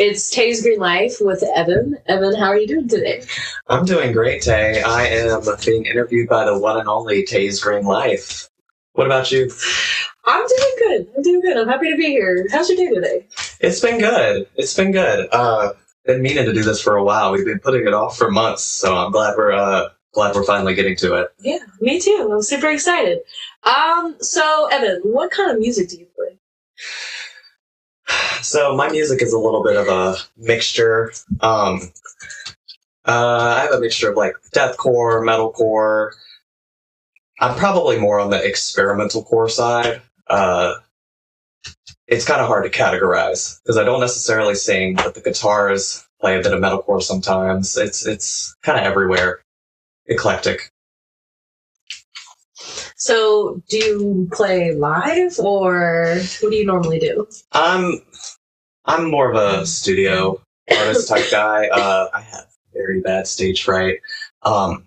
It's Tay's Green Life with Evan. Evan, how are you doing today? I'm doing great, Tay. I am being interviewed by the one and only Tay's Green Life. What about you? I'm doing good. I'm doing good. I'm happy to be here. How's your day today? It's been good. It's been good. Uh, been meaning to do this for a while. We've been putting it off for months, so I'm glad we're uh, glad we're finally getting to it. Yeah, me too. I'm super excited. Um, so Evan, what kind of music do you play? So my music is a little bit of a mixture. Um, uh, I have a mixture of like deathcore, metalcore. I'm probably more on the experimental core side. Uh, it's kind of hard to categorize because I don't necessarily sing, but the guitars play a bit of metalcore sometimes. It's it's kind of everywhere, eclectic. So, do you play live, or what do you normally do? I'm I'm more of a studio artist type guy. Uh, I have very bad stage fright. Um,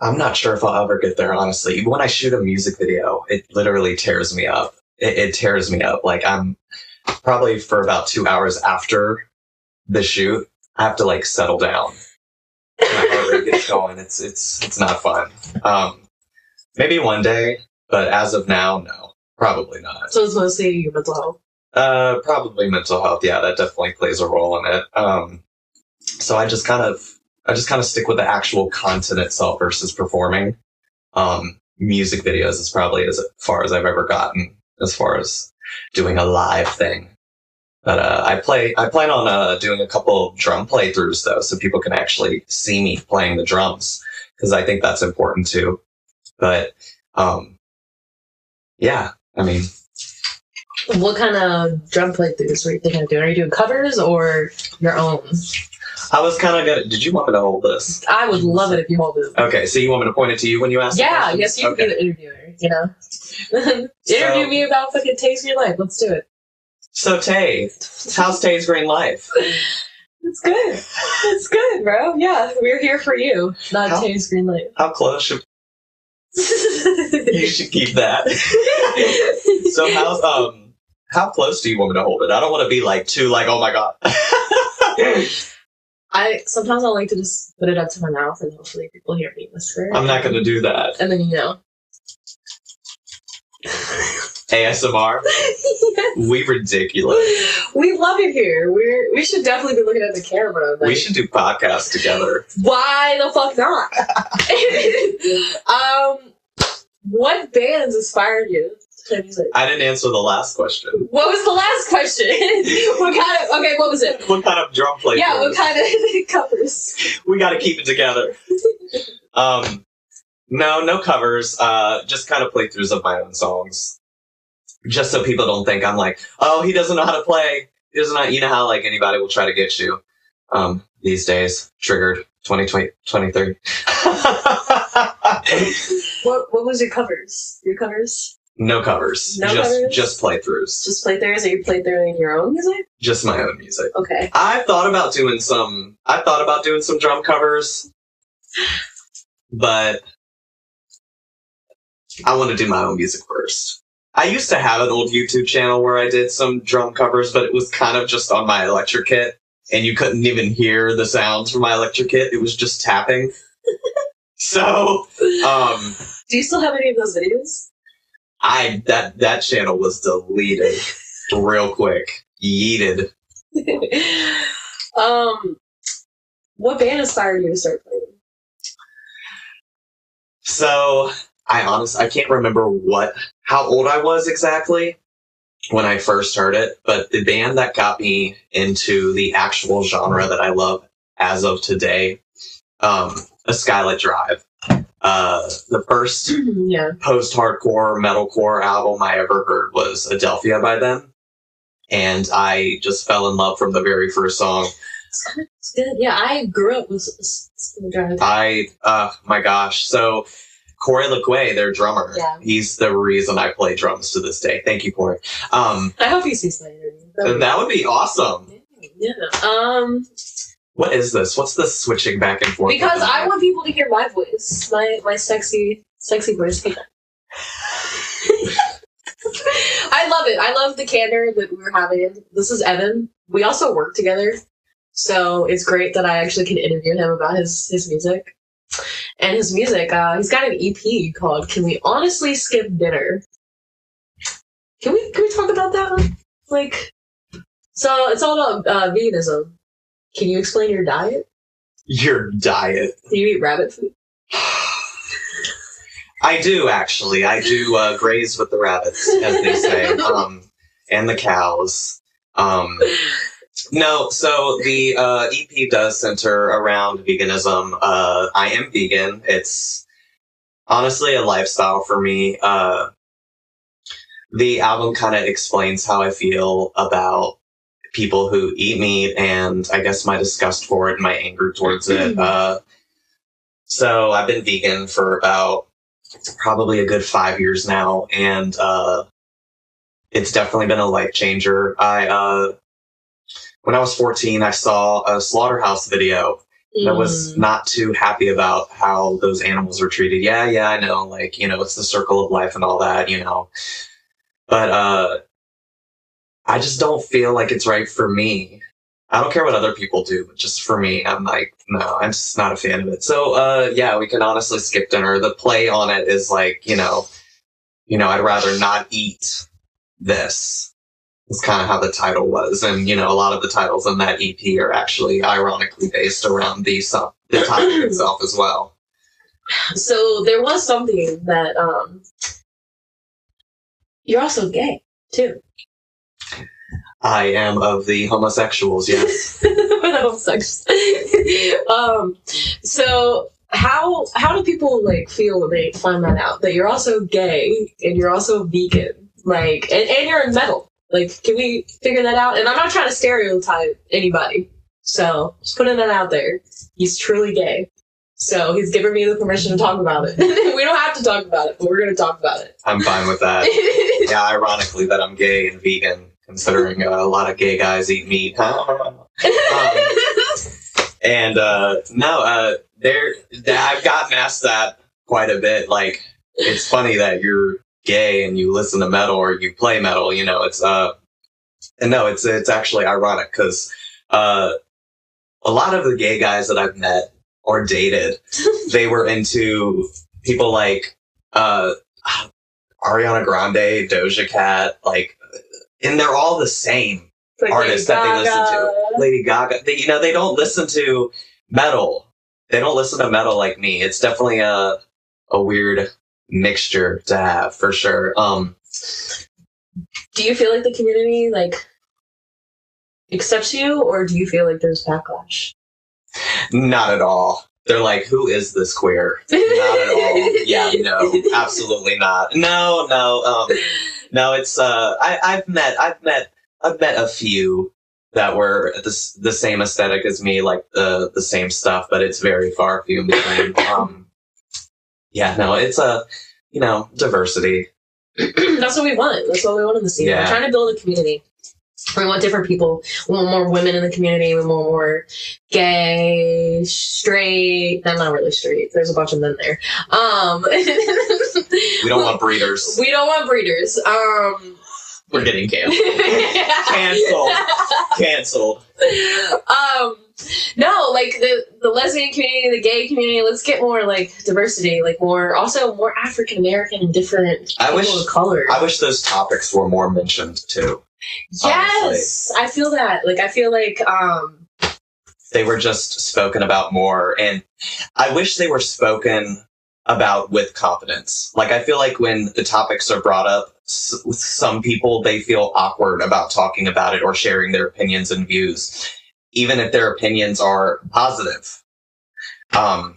I'm not sure if I'll ever get there, honestly. When I shoot a music video, it literally tears me up. It, it tears me up. Like I'm probably for about two hours after the shoot, I have to like settle down. My heart rate gets going. It's it's it's not fun. Um, maybe one day, but as of now, no, probably not. So it's mostly your mental health. Uh, probably mental health. Yeah, that definitely plays a role in it. Um, so I just kind of, I just kind of stick with the actual content itself versus performing. Um, music videos is probably as far as I've ever gotten as far as doing a live thing. But uh, I play, I plan on uh, doing a couple drum playthroughs though, so people can actually see me playing the drums because I think that's important too. But um, yeah, I mean, What kind of drum playthroughs were you thinking of doing? Are you doing covers or your own? I was kind of gonna. Did you want me to hold this? I would love it if you hold it. Okay, so you want me to point it to you when you ask? Yeah, yes, you okay. can be the interviewer, you know? Interview So- me about fucking taste your life. Let's do it. So Tay, how's Tay's green life? It's good. It's good, bro. Yeah, we're here for you, not How- Tay's Green Life. How close should you should keep that? so how's um how close do you want me to hold it? I don't want to be like too like oh my god. I sometimes I like to just put it up to my mouth and hopefully people hear me whisper. I'm not going to do that. And then you know. ASMR. We ridiculous. we love it here. We're we should definitely be looking at the camera. But We should do podcasts together. Why the fuck not? um, what bands inspired you to play music? I didn't answer the last question. What was the last question? what kind of okay? What was it? What kind of drum play? Yeah, what kind of covers? we got to keep it together. um, no, no covers. Uh, just kind of playthroughs of my own songs, just so people don't think I'm like, oh, he doesn't know how to play. He doesn't know. You know how like anybody will try to get you. Um, these days, triggered 2020, 23. What what was your covers? Your covers? no covers. No just covers? just playthroughs. Just playthroughs? Are you playthroughing your own music? Just my own music. Okay. I thought about doing some. I thought about doing some drum covers, but I want to do my own music first. I used to have an old YouTube channel where I did some drum covers, but it was kind of just on my electric kit, and you couldn't even hear the sounds from my electric kit. It was just tapping. so, um, Do you still have any of those videos? I that that channel was deleted real quick, yeeted. um, what band inspired you to start playing? So I honestly I can't remember what how old I was exactly when I first heard it, but the band that got me into the actual genre that I love as of today, um, a Skylit Drive. Uh, the first yeah. post-hardcore metalcore album I ever heard was Adelphia by them. And I just fell in love from the very first song. It's good. Yeah, I grew up with S- S- Drive. I, uh, my gosh. So, Cory La Quay, their drummer, Yeah. he's the reason I play drums to this day. Thank you, Corey. Um, I hope he sees my interview. That would be- that would be awesome. Yeah. Um, What is this? What's the switching back and forth? because I want people to hear my voice, my my sexy sexy voice. I love it. I love the candor that we're having. This is Evan. We also work together, so it's great that I actually can interview him about his his music. And his music, uh, he's got an EP called "Can We Honestly Skip Dinner." Can we can we talk about that one? Like, so it's all about uh, veganism. Can you explain your diet? Your diet. Do you eat rabbit food? I do actually. I do uh, graze with the rabbits, as they say, um, and the cows. Um, no, so the uh, EP does center around veganism. Uh, I am vegan. It's honestly a lifestyle for me. Uh, the album kind of explains how I feel about people who eat meat and I guess my disgust for it and my anger towards it. Uh, so I've been vegan for about probably a good five years now, and uh, it's definitely been a life changer. I uh, when I was 14, I saw a slaughterhouse video that was Mm. not too happy about how those animals were treated. Yeah, yeah, I know, like, you know, it's the circle of life and all that, you know. But uh I just don't feel like it's right for me. I don't care what other people do, but just for me, I'm like, no, I'm just not a fan of it. So uh yeah, we can honestly skip dinner. The play on it is like, you know, you know, I'd rather not eat this. It's kind of how the title was, and you know, a lot of the titles in that EP are actually ironically based around the sub- the topic itself as well. So there was something that um you're also gay too. I am of the homosexuals, yes. I'm um so how how do people like feel when they find that out that you're also gay and you're also vegan like and, and you're in metal like can we figure that out and i'm not trying to stereotype anybody so just putting that out there he's truly gay so he's given me the permission to talk about it we don't have to talk about it but we're going to talk about it I'm fine with that. Yeah, ironically that I'm gay and vegan, considering uh, a lot of gay guys eat meat. and uh, no, uh, there I've gotten asked that quite a bit. Like, it's funny that you're gay and you listen to metal or you play metal. You know, it's uh, and no, it's it's actually ironic because uh, a lot of the gay guys that I've met or dated, they were into people like uh, Ariana Grande, Doja Cat, like, and they're all the same Like artists that they listen to. Lady Gaga, they, you know, they don't listen to metal. They don't listen to metal like me. It's definitely a a weird mixture to have for sure. Um, do you feel like the community like accepts you or do you feel like there's backlash not at all. They're like, who is this queer? Not at all. Yeah, no, absolutely not. No, no, um, no. It's uh, I, I've met, I've met, I've met a few that were the the same aesthetic as me, like the the same stuff, but it's very far few between. Um, yeah, no, it's a you know diversity. That's what we want. That's what we want in the scene. We're trying to build a community. We want different people. We want more women in the community. We want more gay, straight. I'm not really straight. There's a bunch of men there. Um, We don't want breeders. we don't want breeders. Um, We're getting canceled. Canceled. Canceled. um, no, like the the lesbian community, the gay community. Let's get more like diversity, like more also more African American and different I people wish- of color. I wish those topics were more mentioned too. yes, I feel that. Like I feel like um they were just spoken about more and i wish they were spoken about with confidence. Like i feel like when the topics are brought up s- some people they feel awkward about talking about it or sharing their opinions and views even if their opinions are positive. Um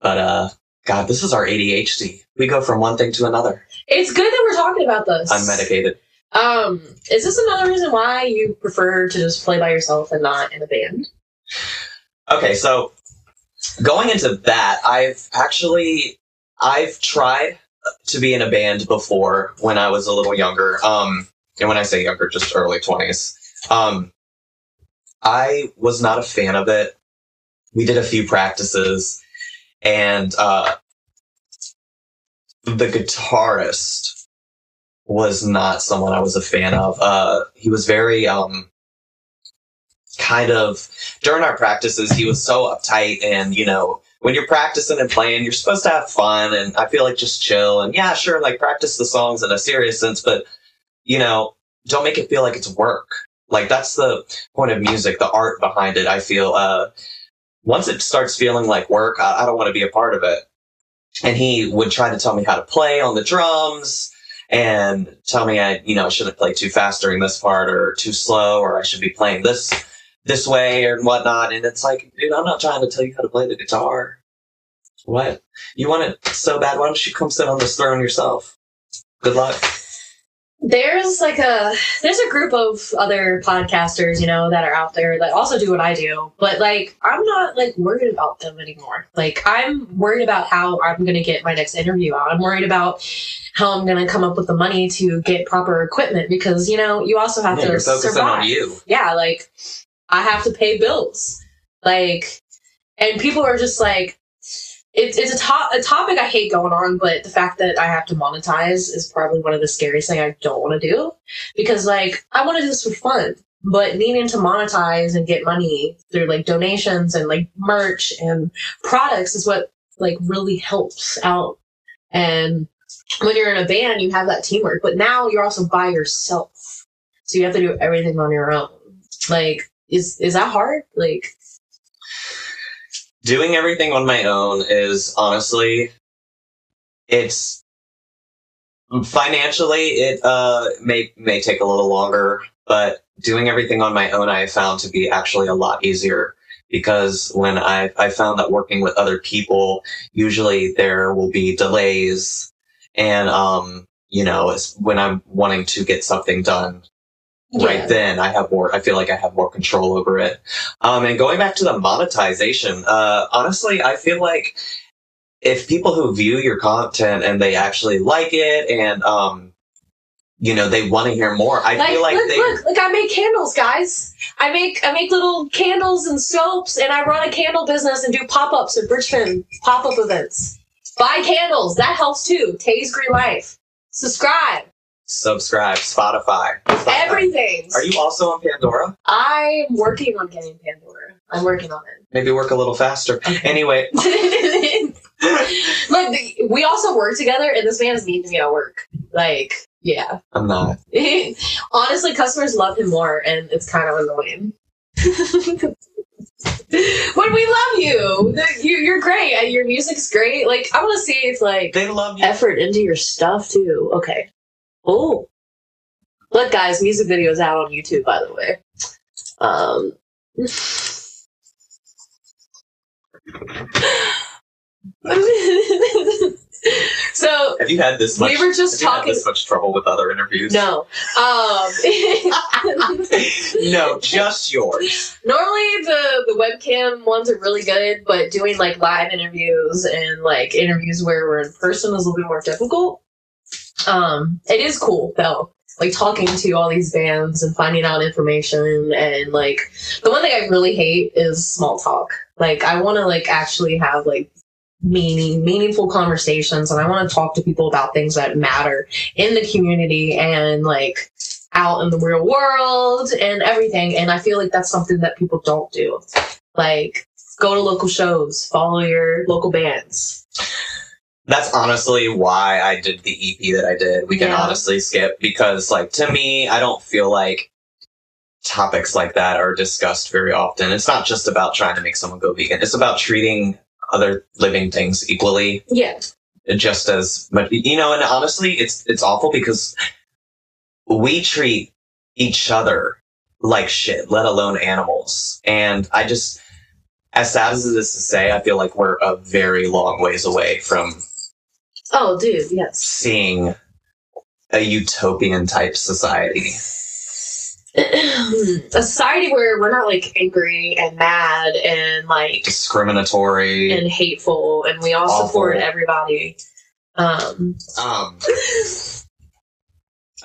but uh god this is our adhd we go from one thing to another. It's good that we're talking about this. unmedicated. Um, is this another reason why you prefer to just play by yourself and not in a band? Okay, so going into that, I've actually I've tried to be in a band before when I was a little younger. Um, and when I say younger, just early twenties. Um, I was not a fan of it. We did a few practices, and uh, the guitarist was not someone I was a fan of. Uh, he was very um, kind of during our practices. He was so uptight, and you know, when you're practicing and playing, you're supposed to have fun, and I feel like just chill and yeah, sure, like practice the songs in a serious sense, but you know, don't make it feel like it's work. Like that's the point of music, the art behind it. I feel uh, once it starts feeling like work, I, I don't want to be a part of it. And he would try to tell me how to play on the drums and tell me I, you know, shouldn't play too fast during this part or too slow, or I should be playing this this way or whatnot. And it's like, dude, I'm not trying to tell you how to play the guitar. What? You want it so bad? Why don't you come sit on this throne yourself? Good luck there's like a there's a group of other podcasters you know that are out there that also do what i do but like i'm not like worried about them anymore like i'm worried about how i'm going to get my next interview out i'm worried about how i'm going to come up with the money to get proper equipment because you know you also have yeah, to you're focusing survive on you. yeah like i have to pay bills like and people are just like it's it's a, to- a topic I hate going on, but the fact that I have to monetize is probably one of the scariest things I don't want to do because like I want to do this for fun, but needing to monetize and get money through like donations and like merch and products is what like really helps out. And when you're in a band, you have that teamwork, but now you're also by yourself, so you have to do everything on your own. Like, is is that hard? Like, doing everything on my own is honestly it's financially it uh may may take a little longer but doing everything on my own i found to be actually a lot easier because when i i found that working with other people usually there will be delays and um you know it's when i'm wanting to get something done Yeah. right then i have more i feel like i have more control over it um and going back to the monetization uh honestly i feel like if people who view your content and they actually like it and um you know they want to hear more i like, feel like look, they look, look! I make candles, guys. I make I make little candles and soaps, and I run a candle business and do pop ups at Richmond pop up events. Buy candles. That helps too. Tay's Green Life. Subscribe. Subscribe spotify Everything. are you also on pandora I'm working on getting Pandora. I'm working on it. maybe work a little faster anyway. Look, we also work together, and this man is mean to me at work. Like, yeah. i'm not Honestly, customers love him more, and it's kind of annoying. when we love you, you you're great. and Your music's great. Like, I want to see if like they love you effort into your stuff too. Okay. Oh, look, guys, music video is out on YouTube, by the way. Um. so have you had this much we were just have you had talking. this much trouble with other interviews No. Um, no just yours normally the the webcam ones are really good, but doing like live interviews and like interviews where we're in person is a little bit more difficult. Um, it is cool though, like talking to all these bands and finding out information and like the one thing I really hate is small talk. Like I want to like actually have like meaning meaningful conversations and I want to talk to people about things that matter in the community and like out in the real world and everything. And I feel like that's something that people don't do. Like, go to local shows, follow your local bands. That's honestly why I did the EP that I did. We can Yeah. honestly skip because, like, to me, I don't feel like topics like that are discussed very often. It's not just about trying to make someone go vegan. It's about treating other living things equally, Yeah. just as much. You know, and honestly, it's it's awful because we treat each other like shit, let alone animals. And I just, as sad as it is to say, I feel like we're a very long ways away from Oh, dude, yes. seeing a utopian type society. a society where we're not like angry and mad and like Discriminatory. and hateful and we all Awful. support everybody. Um, um,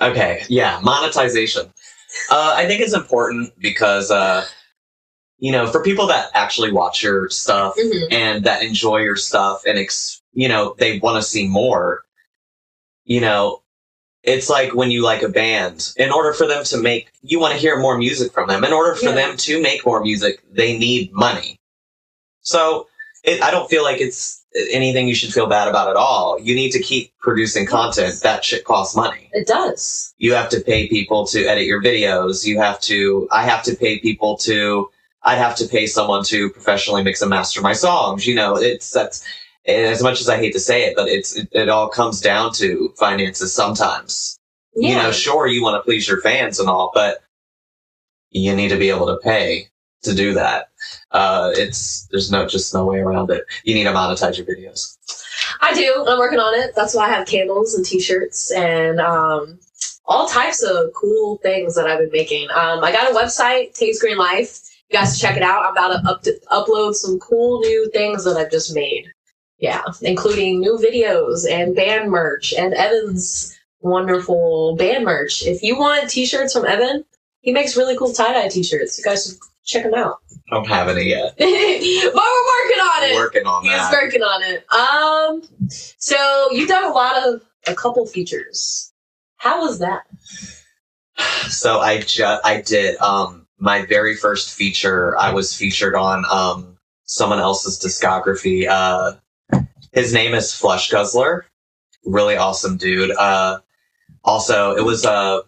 okay, yeah, monetization. Uh, I think it's important because, uh, you know, for people that actually watch your stuff mhm. and that enjoy your stuff and, ex- you know, they want to see more, you know, it's like when you like a band. In order for them to make, you want to hear more music from them. In order for Yeah. them to make more music, they need money. So it, I don't feel like it's anything you should feel bad about at all. You need to keep producing content. That shit costs money. It does. You have to pay people to edit your videos. You have to, I have to pay people to, I'd have to pay someone to professionally mix and master my songs. You know, it's, that's, and as much as I hate to say it, but it's, it, it all comes down to finances sometimes. Yeah. You know, sure, you want to please your fans and all, but you need to be able to pay to do that. Uh, it's, there's no, just no way around it. You need to monetize your videos. I do. I'm working on it. That's why I have candles and t-shirts and um, all types of cool things that I've been making. Um, I got a website, Tay's Green Life. You guys should check it out. I'm about to, up to upload some cool new things that I've just made. Yeah, including new videos and band merch and Evan's wonderful band merch. If you want t-shirts from Evan, he makes really cool tie-dye t-shirts. You guys should check him out. I don't have any yet. but we're working on it. Working on He's that. working on it. Um, so you've done a lot of a couple features. How was that? So I just I did um my very first feature. I was featured on um someone else's discography. Uh, his name is Flesh Guzzler. Really awesome dude. Uh, also it was a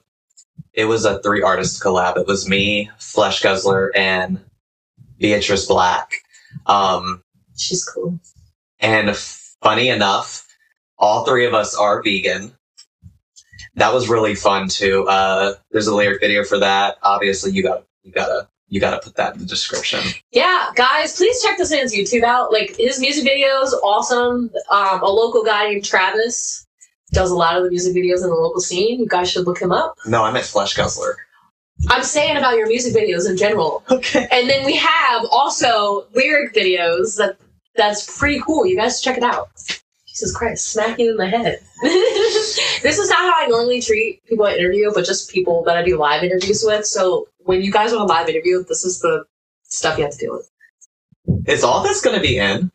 it was a three artist collab. It was me, Flesh Guzzler, and Beatrice Black. Um, She's cool. and funny enough, all three of us are vegan. That was really fun too. Uh, there's a lyric video for that. Obviously, you got you gotta you gotta put that in the description. Yeah, guys, please check this man's YouTube out. Like his music videos, awesome. Um, a local guy named Travis does a lot of the music videos in the local scene. You guys should look him up. No, I meant Flesh Guzzler. I'm saying about your music videos in general. Okay. And then we have also lyric videos that that's pretty cool. You guys check it out. Jesus Christ, smack you in the head. this is not how I normally treat people I interview, but just people that I do live interviews with. So when you guys want a live interview, this is the stuff you have to deal with. Is all this gonna be in?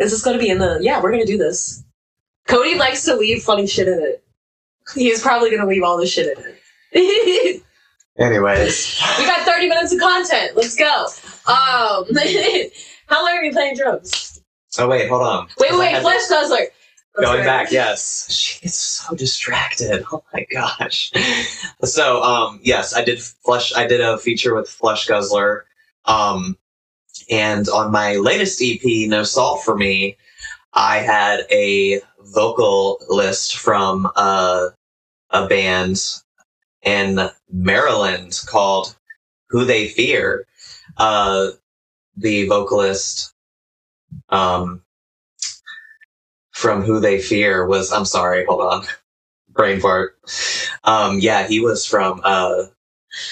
Is this going to be in the? Yeah, we're going to do this. Cody likes to leave funny shit in it. He's probably going to leave all the shit in it. Anyways, we got 30 minutes of content. Let's go. Um, how long are you playing drums? oh wait, hold on. Wait, wait, Flesh Guzzler. Going back, yes. She's so distracted. Oh my gosh. So, um, yes, I did flush I did a feature with Flesh Guzzler, um, and on my latest EP, No Salt for Me, I had a vocal list from uh, a band in Maryland called Who They Fear. Uh, the vocalist, um, from Who They Fear was, I'm sorry, hold on. Brain fart. Um, yeah, he was from, uh,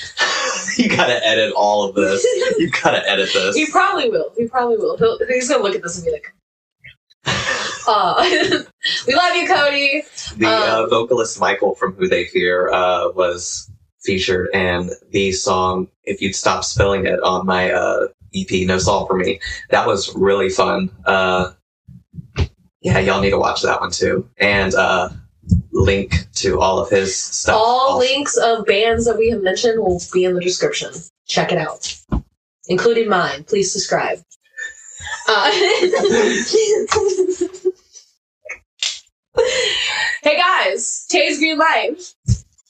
you gotta edit all of this. You gotta edit this. He probably will. He probably will. He'll, he's to look at this and be like, uh, we love you, Cody. the uh, um, vocalist Michael from Who They Fear, uh, was featured and the song, If You'd Stop Spilling It on my, uh, EP, No Salt for Me. That was really fun. Yeah, y'all need to watch that one too. And, uh, link to all of his stuff. All also. links of bands that we have mentioned will be in the description. Check it out, including mine. Please subscribe. Uh, hey guys, Tay's Green Life.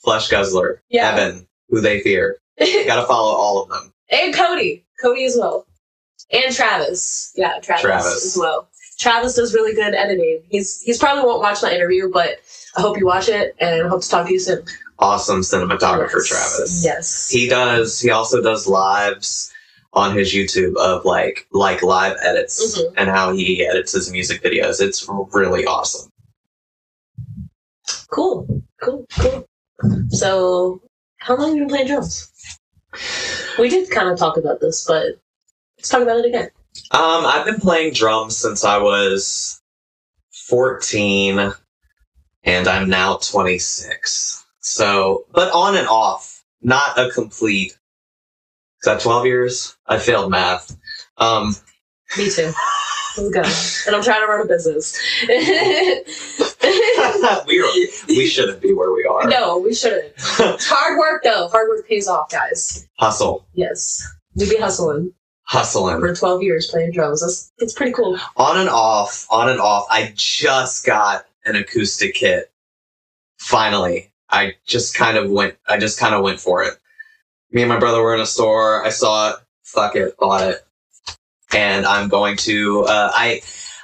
Flesh Guzzler, Yeah. Evan, Who They Fear. Gotta follow all of them. and Cody. Cody as well. And Travis. Yeah, Travis, Travis. as well. Travis does really good editing. He's he's probably won't watch my interview, but I hope you watch it and I hope to talk to you soon. Awesome cinematographer, Yes. Travis. Yes. He does, he also does lives on his YouTube of like, like live edits Mhm. and how he edits his music videos. It's really awesome. Cool. Cool. Cool. So how long have you been playing drums? We did kind of talk about this, but let's talk about it again. Um, I've been playing drums since I was 14 and I'm now 26. So, but on and off, not a complete. Is that 12 years? I failed math. Um, Me too. Let's go. And I'm trying to run a business. we were, we shouldn't be where we are. No, we shouldn't. It's hard work though. Hard work pays off, guys. Hustle, Yes. We be hustling hustling. for 12 years playing drums. That's it's pretty cool. on and off, on and off. I just got an acoustic kit. Finally, I just kind of went. I just kind of went for it. Me and my brother were in a store. I saw it. Fuck it, bought it, and I'm going to. Uh, I,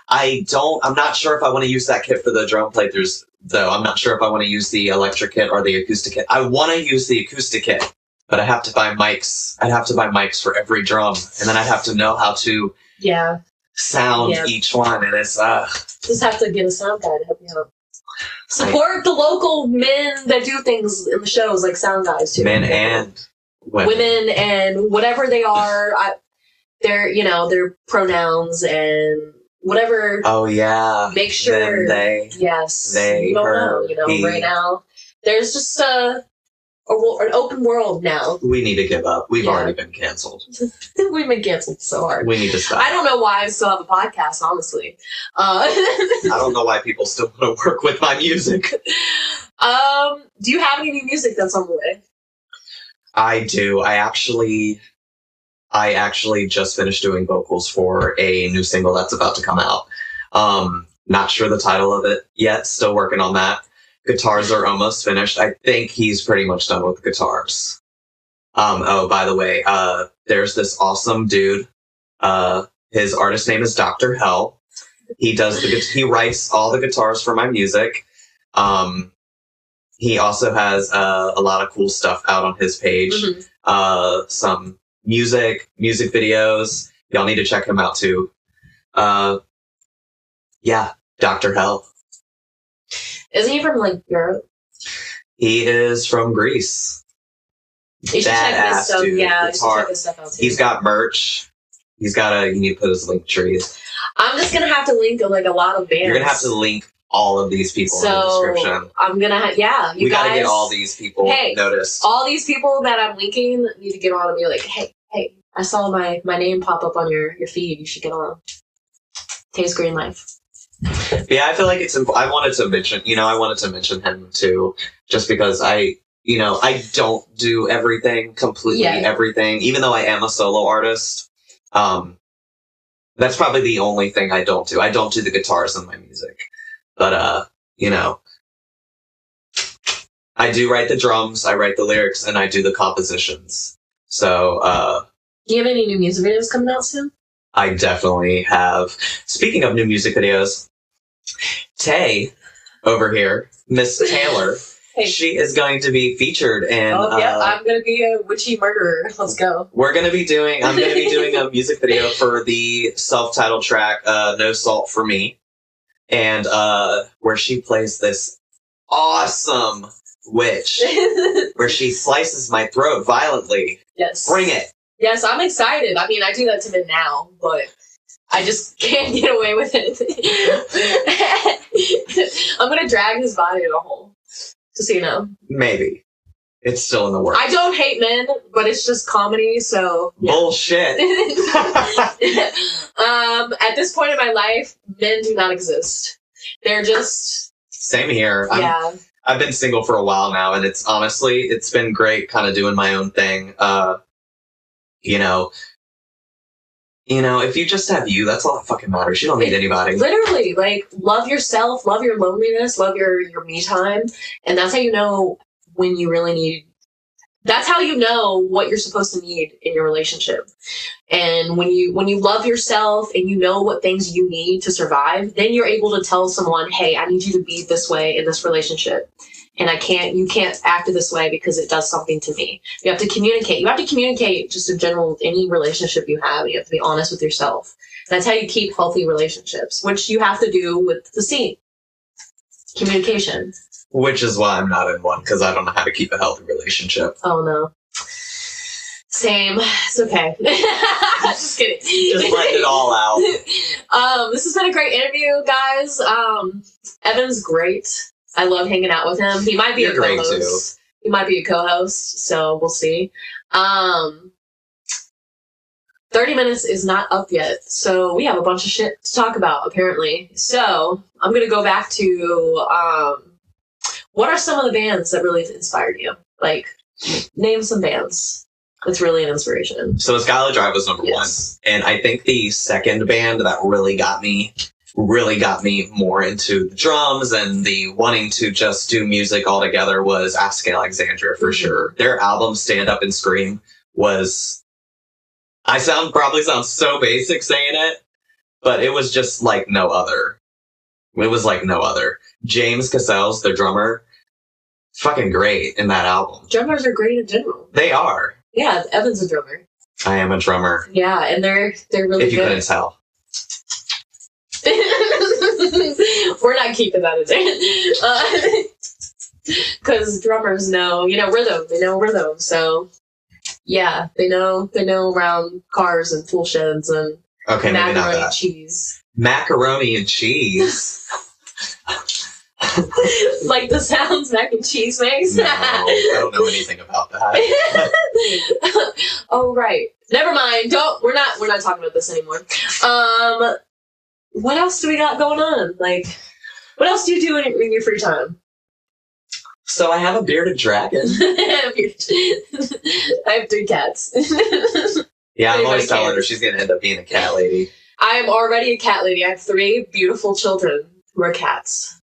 I don't. I'm not sure if I want to use that kit for the drum playthroughs, though. I'm not sure if I want to use the electric kit or the acoustic kit. I want to use the acoustic kit, but I have to buy mics. I'd have to buy mics for every drum, and then I'd have to know how to Yeah. sound Yeah. each one, and it's uh Just have to get a sound guy to help you out. Support the local men that do things in the shows, like sound guys too. men and women. women and whatever they are. I, they're you know their pronouns and whatever. Oh yeah, Make sure. Them, they. yes, they, you don't her, know. You know, he. right now there's just a, a wo- an open world now. We need to give up. We've Yeah. already been canceled. We've been canceled so hard. We need to stop. I don't know why I still have a podcast, honestly. Uh, I don't know why people still want to work with my music. um, do you have any new music that's on the way? I do. I actually, I actually just finished doing vocals for a new single that's about to come out. Um, not sure the title of it yet. Still working on that. Guitars are almost finished. I think he's pretty much done with the guitars. Um, oh, by the way, uh, there's this awesome dude. Uh, his artist name is Dr. Hell. He does the, he writes all the guitars for my music. Um, he also has uh, a lot of cool stuff out on his page Mhm. uh, some music, music videos. Y'all need to check him out too. Uh, yeah, Dr. Hell. Isn't he from like Europe? He is from Greece. You should check Badass stuff. dude. Yeah, you check his stuff out too. He's got merch. He's got a. You need to put his link trees. I'm just gonna have to link like a lot of bands. You're gonna have to link all of these people in the So description. I'm gonna ha- yeah, you we guys. gotta get all these people Hey. noticed. all these people that I'm linking need to get on and be like, hey, hey, I saw my my name pop up on your your feed. You should get on. Tay's Green Life. Yeah, I feel like it's. Imp- I wanted to mention. You know, I wanted to mention him too, just because I. You know, I don't do everything completely. Yeah. Everything, even though I am a solo artist. Um, that's probably the only thing I don't do. I don't do the guitars in my music, but uh, you know, I do write the drums, I write the lyrics, and I do the compositions. So uh, Do you have any new music videos coming out soon? I definitely have. Speaking of new music videos, Tay over here, Miss Taylor, Hey. she is going to be featured in. oh yeah, uh, I'm gonna be a witchy murderer. Let's go. we're going to be doing. I'm going to be doing a music video for the self-titled track uh, "No Salt for Me," and uh, where she plays this awesome witch, where she slices my throat violently. yes. Bring it. Yes, I'm excited. I mean, I do that to men now, but I just can't get away with it. I'm gonna drag his body in a hole. Just so you know. Maybe it's still in the works. I don't hate men, but it's just comedy, so yeah. Bullshit. um, at this point in my life, men do not exist. They're just Same here. I'm yeah. I've been single for a while now, and it's honestly it's been great, kind of doing my own thing. Uh, you know, you know, if you just have you, that's all that fucking matters. You don't need anybody. Literally, like love yourself, love your loneliness, love your your me time, and that's how you know when you really need. That's how you know what you're supposed to need in your relationship. And when you when you love yourself and you know what things you need to survive, then you're able to tell someone, "Hey, I need you to be this way in this relationship." And I can't, you can't act this way because it does something to me. You have to communicate. You have to communicate just in general with any relationship you have. You have to be honest with yourself. That's how you keep healthy relationships, which you have to do with the scene. Communication. Which is why I'm not in one because I don't know how to keep a healthy relationship. Oh no. Same. It's okay. Just kidding. Just letting it all out. um, this has been a great interview, guys. Um, Evan's great. I love hanging out with him. He might be You're a co-host. He might be a co-host, so we'll see. Um, 30 minutes is not up yet, so we have a bunch of shit to talk about, apparently. So, I'm gonna go back to um, what are some of the bands that really inspired you? Like, name some bands. That's really an inspiration. So Skylit Drive was number Yes. one. And I think the second band that really got me really got me more into the drums and the wanting to just do music all together was Asking Alexandria for Mhm. sure. Their album Stand Up and Scream was I sound probably sound so basic saying it, but it was just like no other. It was like no other. James Cassell's the drummer, fucking great in that album. Drummers are great in general. They are. Yeah, Evan's a drummer. I am a drummer. Yeah, and they're they're really if you good. couldn't tell. We're not keeping that in. Because drummers know, you know, rhythm. They know rhythm. So, yeah, they know they know around cars and tool sheds and Okay, maybe not macaroni and cheese. Macaroni and cheese. like the sounds mac and cheese makes. no, I don't know anything about that. oh right. Never mind. Don't. We're not. We're not talking about this anymore. Um, what else do we got going on? Like, what else do you do in, in your free time? So I have a bearded dragon. I have three cats. Yeah, I'm always telling her she's gonna end up being a cat lady. I am already a cat lady. I have three beautiful children who are cats.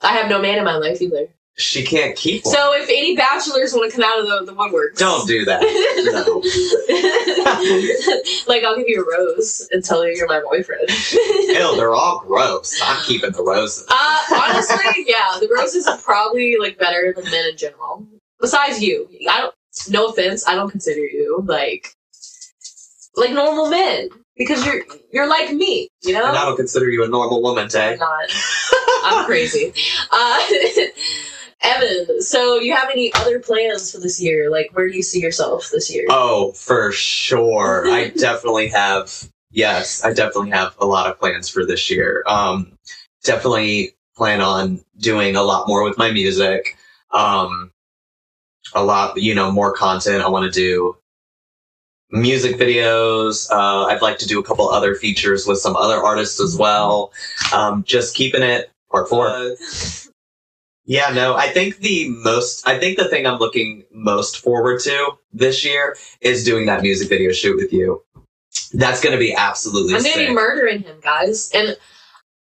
I have no man in my life either. She can't keep one. So if any bachelors want to come out of the, the woodworks, Don't do that. like I'll give you a rose and tell you you're my boyfriend. Ew, they're all gross. I'm keeping the roses. Uh, honestly, yeah, the roses are probably like better than men in general. Besides you, I don't. No offense, I don't consider you like like normal men because you're you're like me, you know. And I don't consider you a normal woman, I'm not. I'm crazy. Uh, Evan, so you have any other plans for this year? Like, where do you see yourself this year? Oh, for sure. I definitely have. Yes, I definitely have a lot of plans for this year. Um, definitely plan on doing a lot more with my music. Um, a lot, you know, more content. I want to do music videos. Uh, I'd like to do a couple other features with some other artists as well. Um, just keeping it part four. Yeah, no, I think the most, I think the thing I'm looking most forward to this year is doing that music video shoot with you. That's going to be absolutely I'm gonna be murdering him, guys, and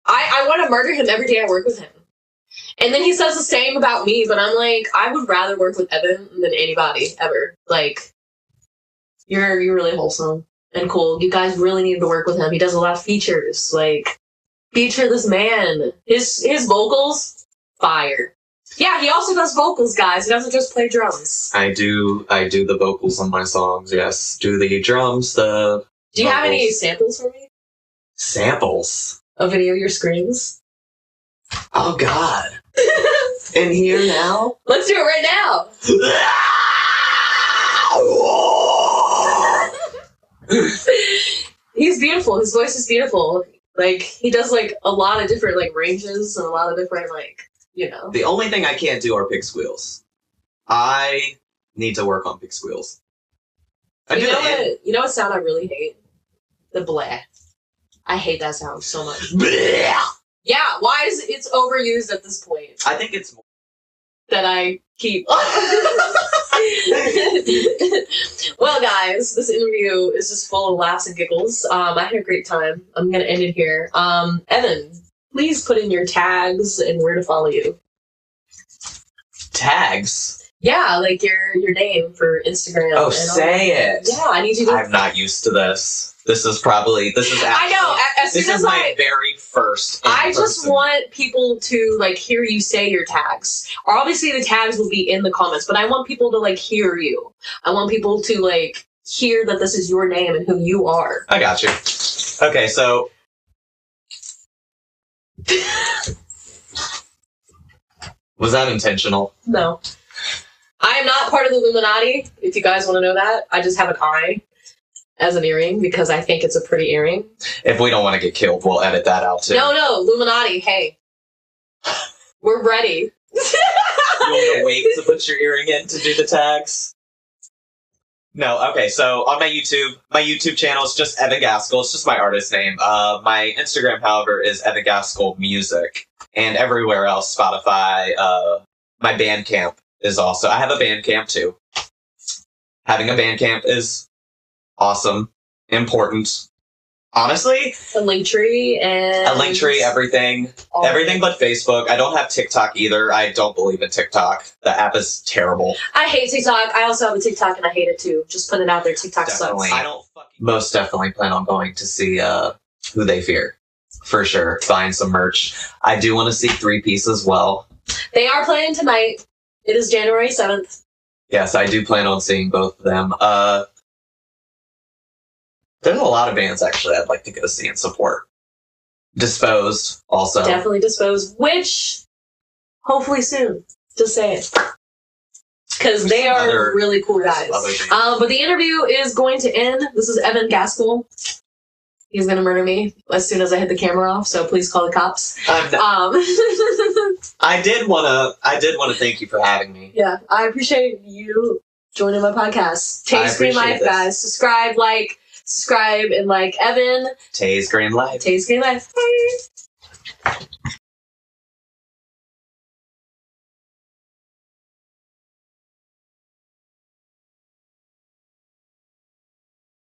I I want to murder him every day I work with him. And then he says the same about me, but I'm like, I would rather work with Evan than anybody ever. Like, you're you're really wholesome and cool. You guys really need to work with him. He does a lot of features. Like, feature this man. His his vocals, fire. Yeah, he also does vocals, guys. He doesn't just play drums. I do, I do the vocals on my songs. Yes, do the drums, the Do you have any samples for me? samples. A video of your screams? Oh God! In here now. Let's do it right now. He's beautiful. His voice is beautiful. Like he does like a lot of different like ranges and a lot of different like you know. the only thing I can't do are pig squeals. I need to work on pig squeals. I You do know what? You know what sound I really hate? The bleh. I hate that sound so much. Bleh. Yeah, why is it, it's overused at this point I think it's more that I keep? well, guys, this interview is just full of laughs and giggles. Um, I had a great time. I'm gonna end it here. Um, Evan, please put in your tags and where to follow you. tags. Yeah, like your your name for Instagram. Oh, say that. it. Yeah, I need you to. I'm not used to this. This is probably this is. I know. As This soon is as my I, very first. I just want people to like hear you say your tags. Obviously the tags will be in the comments, but I want people to like hear you. I want people to like hear that this is your name and who you are. I got you. Okay, so was that intentional? No. I am not part of the Illuminati, if you guys want to know that. I just have an eye as an earring because I think it's a pretty earring. If we don't want to get killed, we'll edit that out too. No, no, Illuminati, hey. We're ready. You want to wait to put your earring in to do the tags? No, okay. So on my YouTube, my YouTube channel is just Evan Gaskill. It's just my artist name. Uh, my Instagram, however, is Evan Gaskill Music, and everywhere else, Spotify. Uh, my Bandcamp is also. I have a Bandcamp too. Having a Bandcamp is awesome, important. Honestly, A link tree and a link tree, everything, everything but Facebook. I don't have TikTok either. I don't believe in TikTok. The app is terrible. I hate TikTok. I also have a TikTok and I hate it too. Just put it out there. TikTok Definitely. sucks. I don't fucking most definitely plan on going to see uh who they fear. For sure. Buying some merch. I do want to see three piece as well. They are playing tonight. It is January seventh. Yes, I do plan on seeing both of them. Uh there's a lot of bands actually I'd like to go see and support. Disposed also. Definitely dispose. Which hopefully soon. Just say it. Because they are other- really cool guys. some other bands. Um, but the interview is going to end. This is Evan Gaskill. He's gonna murder me as soon as I hit the camera off. So please call the cops. Um, I did wanna I did wanna thank you for having me. yeah, I appreciate you joining my podcast. Taste appreciate Life, this. guys. Subscribe, like, subscribe, and like Evan. Tay's Green Life. Tay's Green Life. Bye.